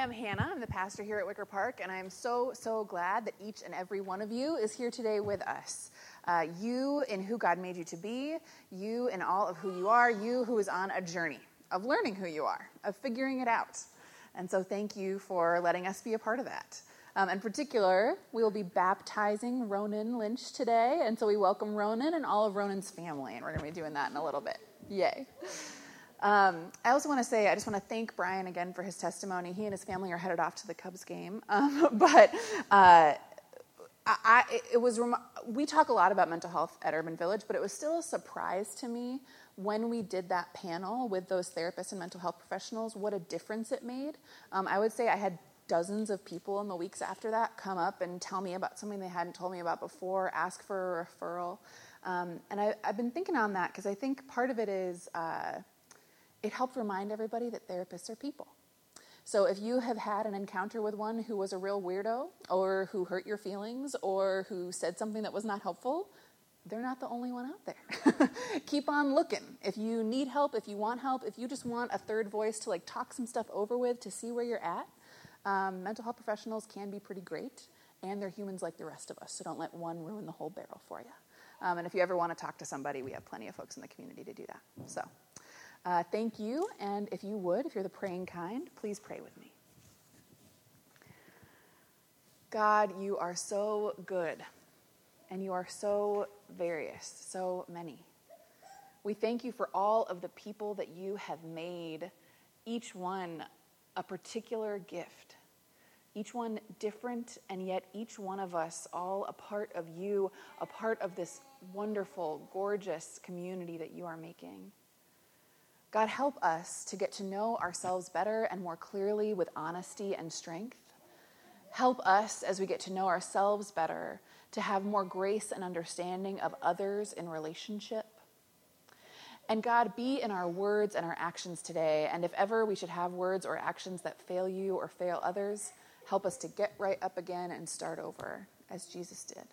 I'm Hannah. I'm the pastor here at Wicker Park, and I'm so, so glad that each and every one of you is here today with us. Uh, you in who God made you to be, you in all of who you are, you who is on a journey of learning who you are, of figuring it out. And so, thank you for letting us be a part of that. Um, in particular, we will be baptizing Ronan Lynch today, and so we welcome Ronan and all of Ronan's family, and we're going to be doing that in a little bit. Yay. Um, I also want to say, I just want to thank Brian again for his testimony. He and his family are headed off to the Cubs game. Um, but uh, I, it was, we talk a lot about mental health at Urban Village, but it was still a surprise to me when we did that panel with those therapists and mental health professionals, what a difference it made. Um, I would say I had dozens of people in the weeks after that come up and tell me about something they hadn't told me about before, ask for a referral. Um, and I, have been thinking on that because I think part of it is uh, it helped remind everybody that therapists are people. So if you have had an encounter with one who was a real weirdo or who hurt your feelings or who said something that was not helpful, they're not the only one out there. Keep on looking. If you need help, if you want help, if you just want a third voice to like talk some stuff over with to see where you're at, um, mental health professionals can be pretty great, and they're humans like the rest of us. So don't let one ruin the whole barrel for you. Um, and if you ever want to talk to somebody, we have plenty of folks in the community to do that. So. Uh, thank you, and if you would, if you're the praying kind, please pray with me. God, you are so good, and you are so various, so many. We thank you for all of the people that you have made, each one a particular gift, each one different, and yet each one of us all a part of you, a part of this wonderful, gorgeous community that you are making. God, help us to get to know ourselves better and more clearly with honesty and strength. Help us as we get to know ourselves better to have more grace and understanding of others in relationship. And God, be in our words and our actions today. And if ever we should have words or actions that fail you or fail others, help us to get right up again and start over as Jesus did.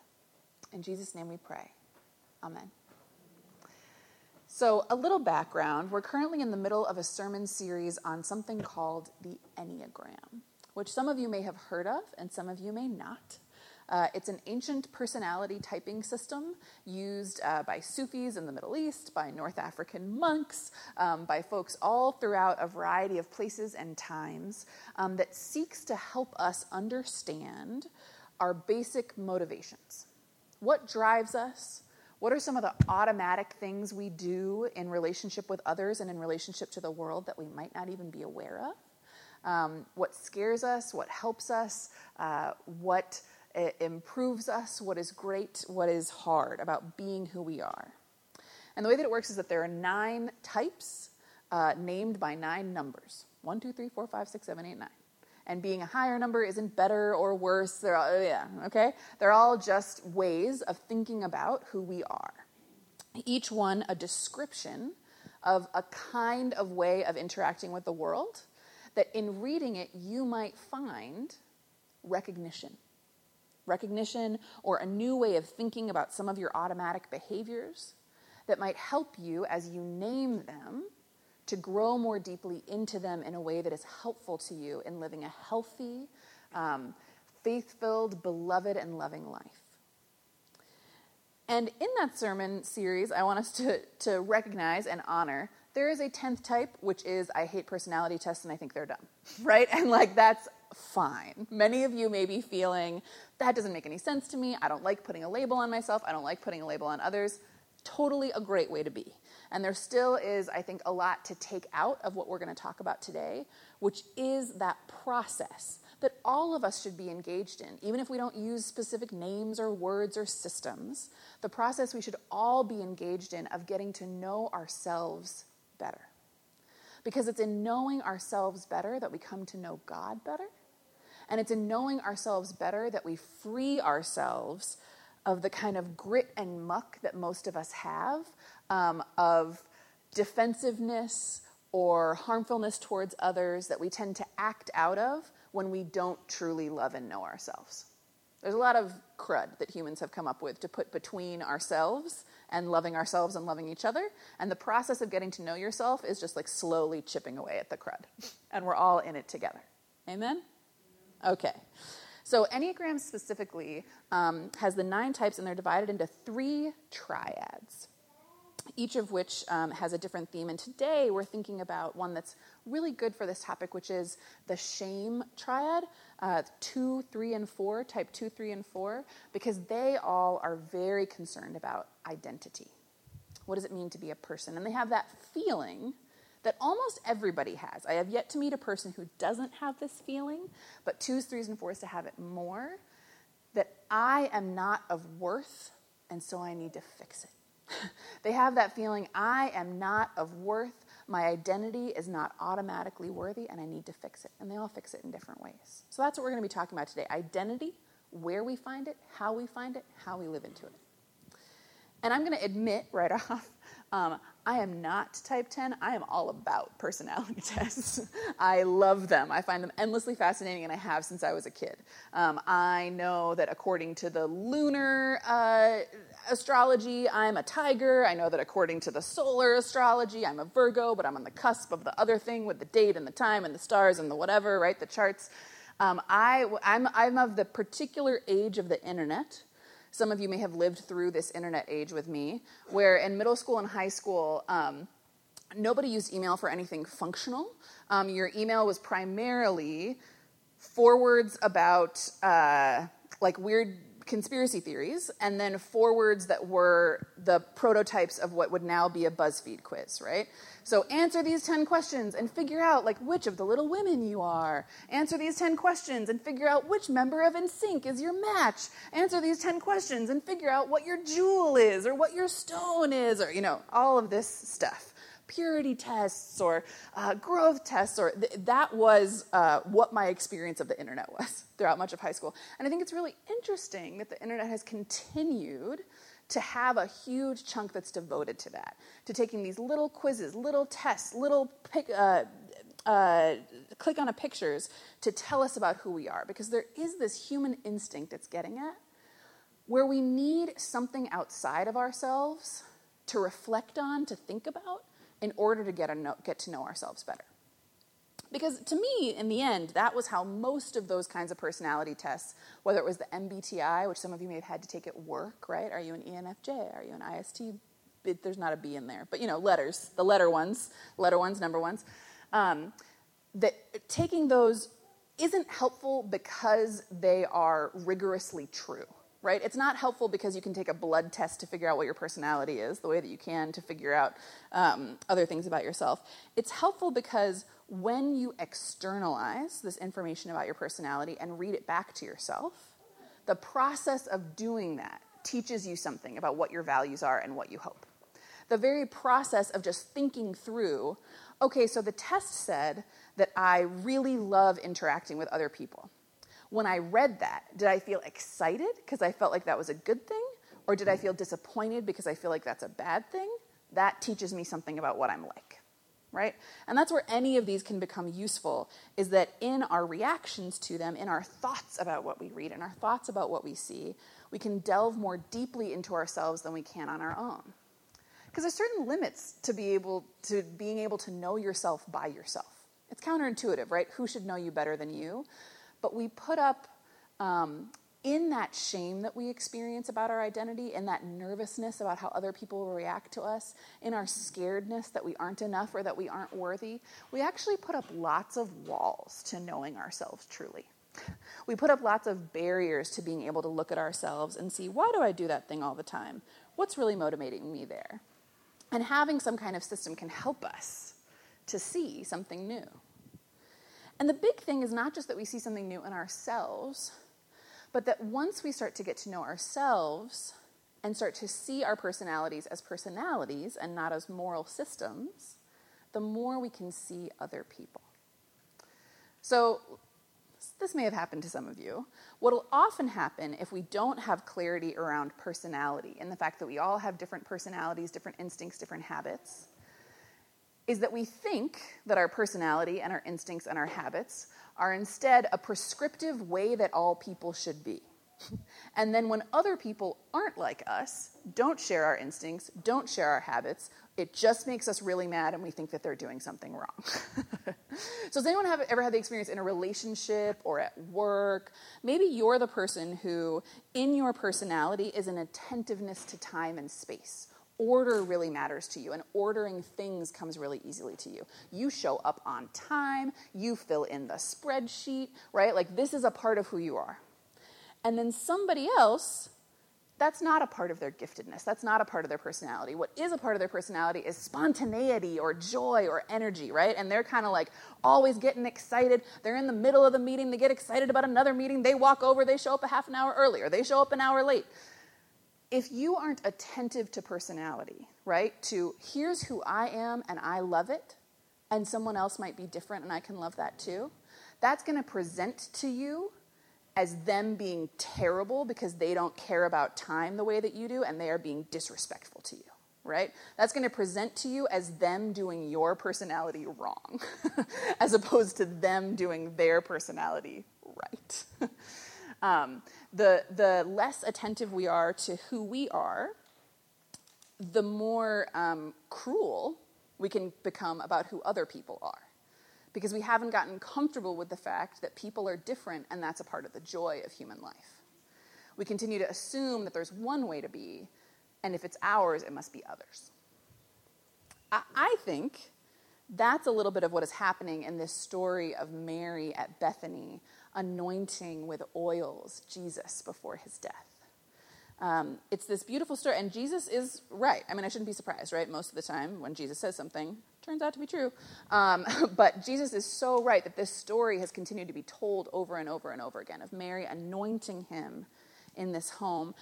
In Jesus' name we pray. Amen. So, a little background we're currently in the middle of a sermon series on something called the Enneagram, which some of you may have heard of and some of you may not. Uh, it's an ancient personality typing system used uh, by Sufis in the Middle East, by North African monks, um, by folks all throughout a variety of places and times um, that seeks to help us understand our basic motivations. What drives us? What are some of the automatic things we do in relationship with others and in relationship to the world that we might not even be aware of? Um, what scares us, what helps us, uh, what uh, improves us, what is great, what is hard about being who we are. And the way that it works is that there are nine types uh, named by nine numbers. One, two, three, four, five, six, seven, eight, nine and being a higher number isn't better or worse. They're all, oh, yeah, okay? They're all just ways of thinking about who we are. Each one a description of a kind of way of interacting with the world that in reading it you might find recognition. Recognition or a new way of thinking about some of your automatic behaviors that might help you as you name them to grow more deeply into them in a way that is helpful to you in living a healthy, um, faith filled, beloved, and loving life. And in that sermon series, I want us to, to recognize and honor there is a 10th type, which is I hate personality tests and I think they're dumb, right? And like that's fine. Many of you may be feeling that doesn't make any sense to me. I don't like putting a label on myself. I don't like putting a label on others. Totally a great way to be. And there still is, I think, a lot to take out of what we're going to talk about today, which is that process that all of us should be engaged in, even if we don't use specific names or words or systems. The process we should all be engaged in of getting to know ourselves better. Because it's in knowing ourselves better that we come to know God better. And it's in knowing ourselves better that we free ourselves of the kind of grit and muck that most of us have um, of defensiveness or harmfulness towards others that we tend to act out of when we don't truly love and know ourselves. There's a lot of crud that humans have come up with to put between ourselves and loving ourselves and loving each other. And the process of getting to know yourself is just like slowly chipping away at the crud. And we're all in it together. Amen? Okay. So, Enneagram specifically um, has the nine types, and they're divided into three triads, each of which um, has a different theme. And today we're thinking about one that's really good for this topic, which is the shame triad uh, two, three, and four, type two, three, and four, because they all are very concerned about identity. What does it mean to be a person? And they have that feeling that almost everybody has. I have yet to meet a person who doesn't have this feeling, but twos, threes, and fours to have it more that I am not of worth, and so I need to fix it. they have that feeling I am not of worth, my identity is not automatically worthy, and I need to fix it. And they all fix it in different ways. So that's what we're going to be talking about today identity, where we find it, how we find it, how we live into it. And I'm going to admit right off um, I am not type 10. I am all about personality tests. I love them. I find them endlessly fascinating, and I have since I was a kid. Um, I know that according to the lunar uh, astrology, I'm a tiger. I know that according to the solar astrology, I'm a Virgo, but I'm on the cusp of the other thing with the date and the time and the stars and the whatever, right? The charts. Um, I, I'm, I'm of the particular age of the internet some of you may have lived through this internet age with me, where in middle school and high school, um, nobody used email for anything functional. Um, your email was primarily forwards about uh, like weird conspiracy theories, and then forwards that were the prototypes of what would now be a BuzzFeed quiz, right? So answer these 10 questions and figure out like which of the little women you are. Answer these 10 questions and figure out which member of NSYNC is your match. Answer these 10 questions and figure out what your jewel is or what your stone is or, you know, all of this stuff purity tests or uh, growth tests or th- that was uh, what my experience of the internet was throughout much of high school and i think it's really interesting that the internet has continued to have a huge chunk that's devoted to that, to taking these little quizzes, little tests, little uh, uh, click on a pictures to tell us about who we are. Because there is this human instinct it's getting at where we need something outside of ourselves to reflect on, to think about, in order to get, know, get to know ourselves better. Because to me, in the end, that was how most of those kinds of personality tests, whether it was the MBTI, which some of you may have had to take at work, right? Are you an ENFJ? Are you an IST? There's not a B in there, but you know, letters, the letter ones, letter ones, number ones. Um, that taking those isn't helpful because they are rigorously true right? It's not helpful because you can take a blood test to figure out what your personality is, the way that you can to figure out um, other things about yourself. It's helpful because when you externalize this information about your personality and read it back to yourself, the process of doing that teaches you something about what your values are and what you hope. The very process of just thinking through, okay, so the test said that I really love interacting with other people. When I read that, did I feel excited because I felt like that was a good thing? Or did I feel disappointed because I feel like that's a bad thing? That teaches me something about what I'm like right? And that's where any of these can become useful, is that in our reactions to them, in our thoughts about what we read, in our thoughts about what we see, we can delve more deeply into ourselves than we can on our own. Because there's certain limits to be able to being able to know yourself by yourself. It's counterintuitive, right? Who should know you better than you? But we put up um, in that shame that we experience about our identity, in that nervousness about how other people will react to us, in our scaredness that we aren't enough or that we aren't worthy, we actually put up lots of walls to knowing ourselves truly. We put up lots of barriers to being able to look at ourselves and see, why do I do that thing all the time? What's really motivating me there? And having some kind of system can help us to see something new. And the big thing is not just that we see something new in ourselves, but that once we start to get to know ourselves and start to see our personalities as personalities and not as moral systems, the more we can see other people. So, this may have happened to some of you. What will often happen if we don't have clarity around personality and the fact that we all have different personalities, different instincts, different habits, is that we think that our personality and our instincts and our habits are instead a prescriptive way that all people should be. and then when other people aren't like us, don't share our instincts, don't share our habits, It just makes us really mad and we think that they're doing something wrong. so, does anyone have, ever had the experience in a relationship or at work? Maybe you're the person who, in your personality, is an attentiveness to time and space. Order really matters to you, and ordering things comes really easily to you. You show up on time, you fill in the spreadsheet, right? Like, this is a part of who you are. And then somebody else that's not a part of their giftedness. That's not a part of their personality. What is a part of their personality is spontaneity or joy or energy, right? And they're kind of like always getting excited. They're in the middle of the meeting, they get excited about another meeting, they walk over, they show up a half an hour earlier, they show up an hour late. If you aren't attentive to personality, right? To here's who I am and I love it, and someone else might be different and I can love that too, that's going to present to you as them being terrible because they don't care about time the way that you do and they are being disrespectful to you, right? That's going to present to you as them doing your personality wrong as opposed to them doing their personality right. um, the, the less attentive we are to who we are, the more um, cruel we can become about who other people are because we haven't gotten comfortable with the fact that people are different and that's a part of the joy of human life. We continue to assume that there's one way to be, and if it's ours, it must be others. I, I think that's a little bit of what is happening in this story of Mary at Bethany anointing with oils Jesus before his death. Um, it's this beautiful story, and Jesus is right. I mean, I shouldn't be surprised, right? Most of the time, when Jesus says something, turns out to be true. Um, but Jesus is so right that this story has continued to be told over and over and over again of Mary anointing him in this home,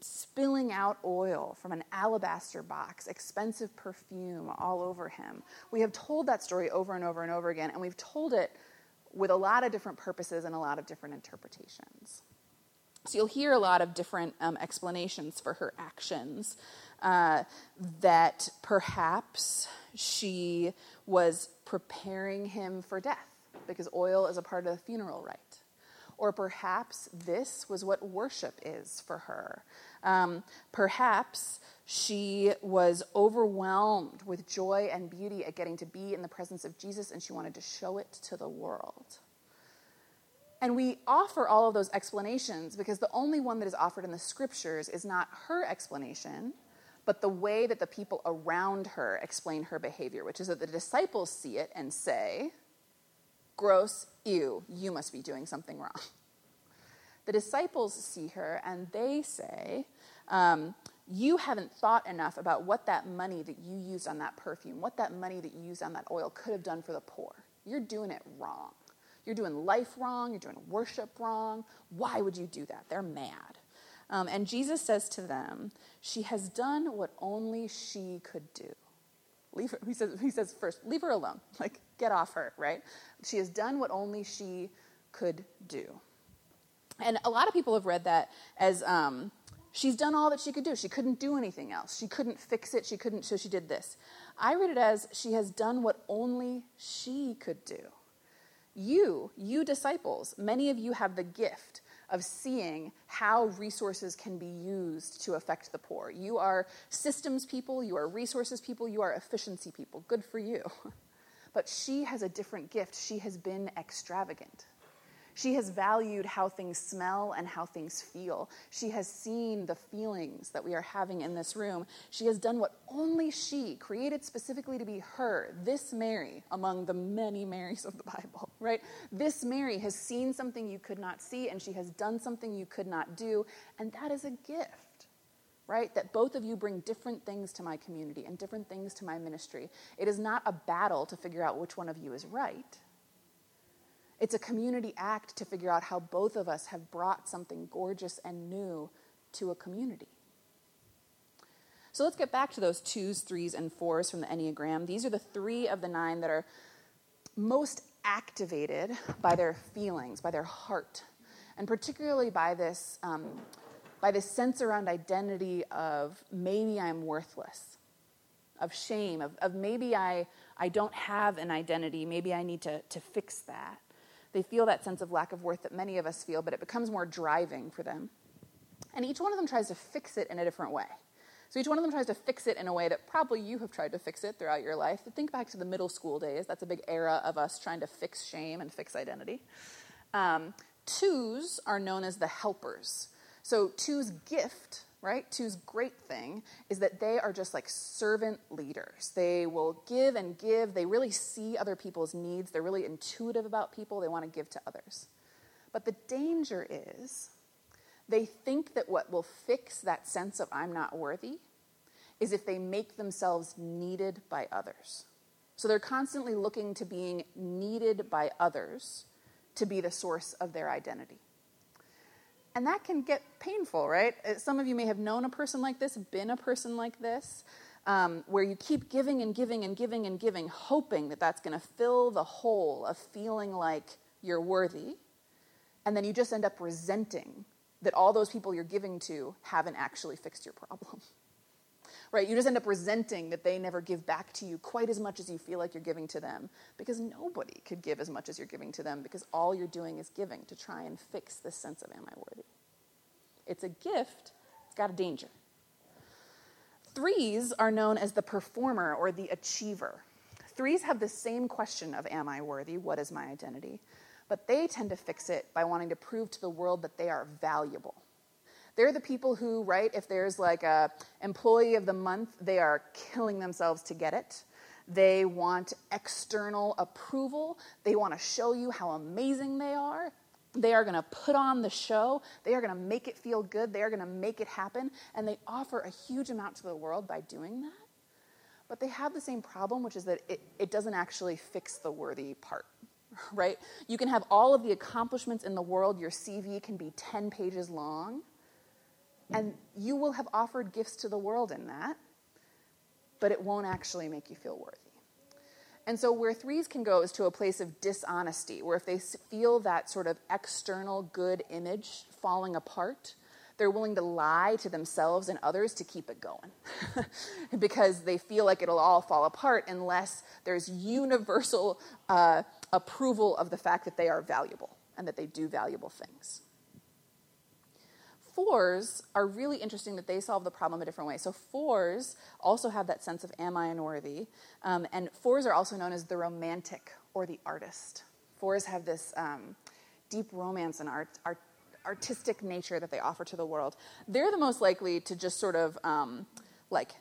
spilling out oil from an alabaster box, expensive perfume all over him. We have told that story over and over and over again, and we've told it with a lot of different purposes and a lot of different interpretations. So you'll hear a lot of different um, explanations for her actions. Uh, that perhaps she was preparing him for death because oil is a part of the funeral rite. Or perhaps this was what worship is for her. Um, perhaps she was overwhelmed with joy and beauty at getting to be in the presence of Jesus and she wanted to show it to the world. And we offer all of those explanations because the only one that is offered in the scriptures is not her explanation, but the way that the people around her explain her behavior, which is that the disciples see it and say, Gross, ew, you must be doing something wrong. The disciples see her and they say, um, You haven't thought enough about what that money that you used on that perfume, what that money that you used on that oil could have done for the poor. You're doing it wrong. You're doing life wrong. You're doing worship wrong. Why would you do that? They're mad. Um, and Jesus says to them, She has done what only she could do. Leave her, he, says, he says first, leave her alone. Like, get off her, right? She has done what only she could do. And a lot of people have read that as um, she's done all that she could do. She couldn't do anything else. She couldn't fix it. She couldn't, so she did this. I read it as she has done what only she could do. You, you disciples, many of you have the gift of seeing how resources can be used to affect the poor. You are systems people, you are resources people, you are efficiency people. Good for you. But she has a different gift. She has been extravagant. She has valued how things smell and how things feel. She has seen the feelings that we are having in this room. She has done what only she, created specifically to be her, this Mary, among the many Marys of the Bible, right? This Mary has seen something you could not see, and she has done something you could not do, and that is a gift. Right? That both of you bring different things to my community and different things to my ministry. It is not a battle to figure out which one of you is right it's a community act to figure out how both of us have brought something gorgeous and new to a community. So let's get back to those twos, threes, and fours from the Enneagram. These are the three of the nine that are most activated by their feelings, by their heart, and particularly by this, um, by this sense around identity of maybe I'm worthless, of shame, of, of maybe I, I don't have an identity, maybe I need to, to fix that. They feel that sense of lack of worth that many of us feel, but it becomes more driving for them. And each one of them tries to fix it in a different way. So each one of them tries to fix it in a way that probably you have tried to fix it throughout your life. Think back to the middle school days. That's a big era of us trying to fix shame and fix identity. Um, twos are known as the helpers. So two's gift, right? Two's great thing is that they are just like servant leaders. They will give and give. They really see other people's needs. They're really intuitive about people. They want to give to others. But the danger is they think that what will fix that sense of I'm not worthy is if they make themselves needed by others. So they're constantly looking to being needed by others to be the source of their identity. And that can get painful, right? Uh, some of you may have known a person like this, been a person like this, um, where you keep giving and giving and giving and giving, hoping that that's going to fill the hole of feeling like you're worthy. And then you just end up resenting that all those people you're giving to haven't actually fixed your problem. right? You just end up resenting that they never give back to you quite as much as you feel like you're giving to them because nobody could give as much as you're giving to them because all you're doing is giving to try and fix this sense of am I worthy? It's a gift, it's got a danger. Threes are known as the performer or the achiever. Threes have the same question of am I worthy? What is my identity? but they tend to fix it by wanting to prove to the world that they are valuable. They're the people who, right, if there's like a employee of the month, they are killing themselves to get it. They want external approval. They want to show you how amazing they are. They are going to put on the show. They are going to make it feel good. They are going to make it happen. And they offer a huge amount to the world by doing that. But they have the same problem, which is that it, it doesn't actually fix the worthy part. right? You can have all of the accomplishments in the world, your CV can be 10 pages long, and you will have offered gifts to the world in that, but it won't actually make you feel worthy. And so, where threes can go is to a place of dishonesty, where if they feel that sort of external good image falling apart, they're willing to lie to themselves and others to keep it going because they feel like it'll all fall apart unless there's universal uh, approval of the fact that they are valuable and that they do valuable things. Fours are really interesting that they solve the problem a different way. So, fours also have that sense of am I unworthy? Um, and fours are also known as the romantic or the artist. Fours have this um, deep romance and art, art, artistic nature that they offer to the world. They're the most likely to just sort of um, like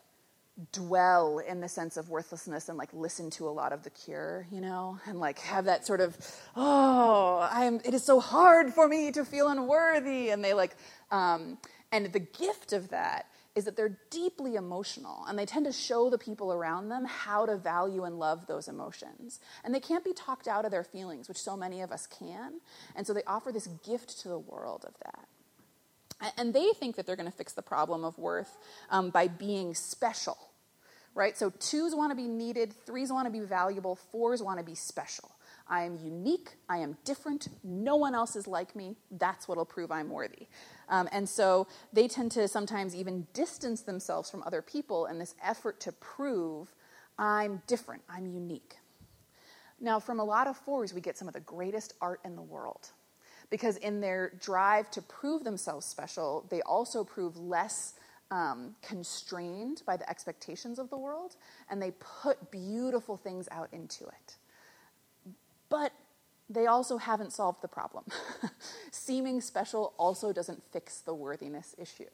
dwell in the sense of worthlessness and like listen to a lot of the cure you know and like have that sort of oh i am it is so hard for me to feel unworthy and they like um, and the gift of that is that they're deeply emotional and they tend to show the people around them how to value and love those emotions and they can't be talked out of their feelings which so many of us can and so they offer this gift to the world of that and they think that they're going to fix the problem of worth um, by being special, right? So twos want to be needed, threes want to be valuable, fours want to be special. I am unique, I am different, no one else is like me. That's what'll prove I'm worthy. Um, and so they tend to sometimes even distance themselves from other people in this effort to prove I'm different, I'm unique. Now, from a lot of fours, we get some of the greatest art in the world because in their drive to prove themselves special, they also prove less um, constrained by the expectations of the world, and they put beautiful things out into it. But they also haven't solved the problem. Seeming special also doesn't fix the worthiness issue.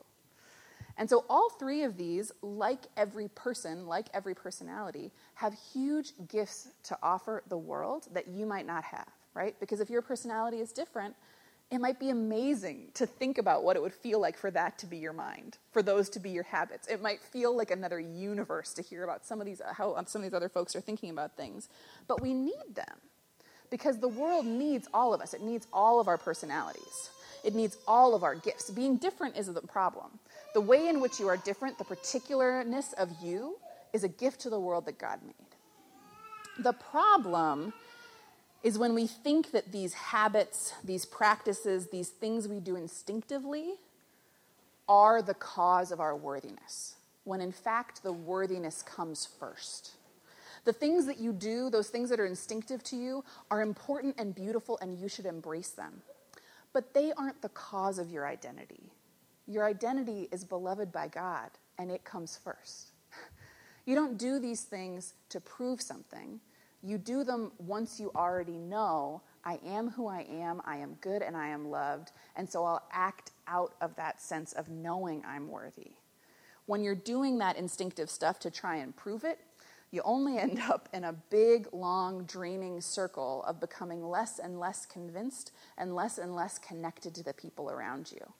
And so, all three of these, like every person, like every personality, have huge gifts to offer the world that you might not have right? Because if your personality is different, it might be amazing to think about what it would feel like for that to be your mind, for those to be your habits. It might feel like another universe to hear about some of these how uh, some of these other folks are thinking about things. But we need them because the world needs all of us. It needs all of our personalities. It needs all of our gifts. Being different is the problem. The way in which you are different, the particularness of you, is a gift to the world that God made. The problem is when we think that these habits, these practices, these things we do instinctively are the cause of our worthiness, when in fact the worthiness comes first. The things that you do, those things that are instinctive to you, are important and beautiful, and you should embrace them. But they aren't the cause of your identity. Your identity is beloved by God. and it comes first. You don't do these things to prove something. You do them once you already know I am who I am, I am good, and I am loved, and so I'll act out of that sense of knowing I'm worthy. When you're doing that instinctive stuff to try and prove it, you only end up in a big, long, dreaming circle of becoming less and less convinced and less and less connected to the people around you.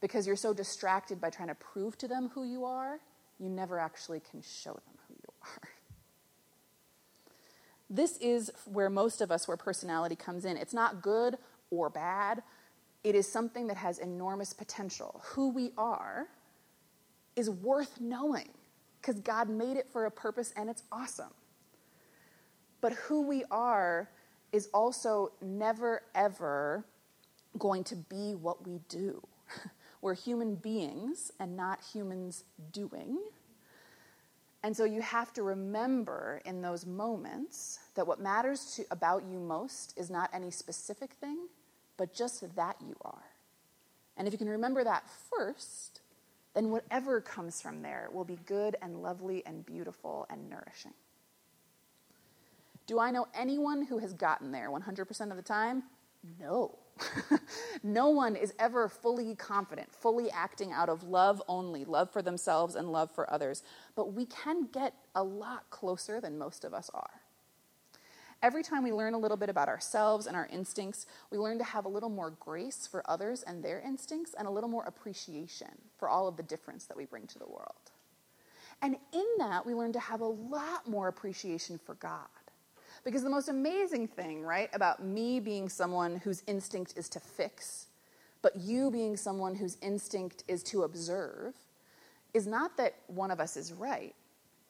Because you're so distracted by trying to prove to them who you are, you never actually can show them who you are. This is where most of us, where personality comes in. It's not good or bad, it is something that has enormous potential. Who we are is worth knowing because God made it for a purpose and it's awesome. But who we are is also never, ever going to be what we do. We're human beings and not humans doing. And so you have to remember in those moments that what matters to, about you most is not any specific thing, but just that you are. And if you can remember that first, then whatever comes from there will be good and lovely and beautiful and nourishing. Do I know anyone who has gotten there 100% of the time? No. No one is ever fully confident, fully acting out of love only, love for themselves and love for others. But we can get a lot closer than most of us are. Every time we learn a little bit about ourselves and our instincts, we learn to have a little more grace for others and their instincts and a little more appreciation for all of the difference that we bring to the world. And in that, we learn to have a lot more appreciation for God. Because the most amazing thing, right, about me being someone whose instinct is to fix, but you being someone whose instinct is to observe, is not that one of us is right,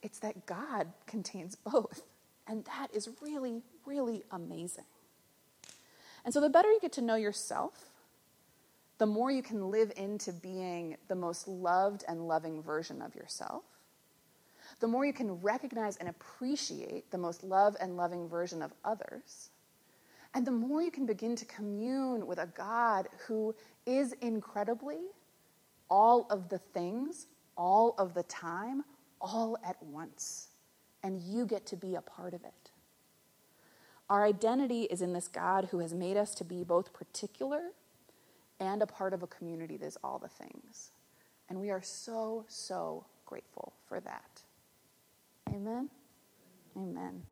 it's that God contains both. And that is really, really amazing. And so, the better you get to know yourself, the more you can live into being the most loved and loving version of yourself. The more you can recognize and appreciate the most love and loving version of others. And the more you can begin to commune with a God who is incredibly all of the things, all of the time, all at once and you get to be a part of it. Our identity is in this God who has made us to be both particular and a part of a community that is all the things. And we are so, so grateful for that. Amen? Amen.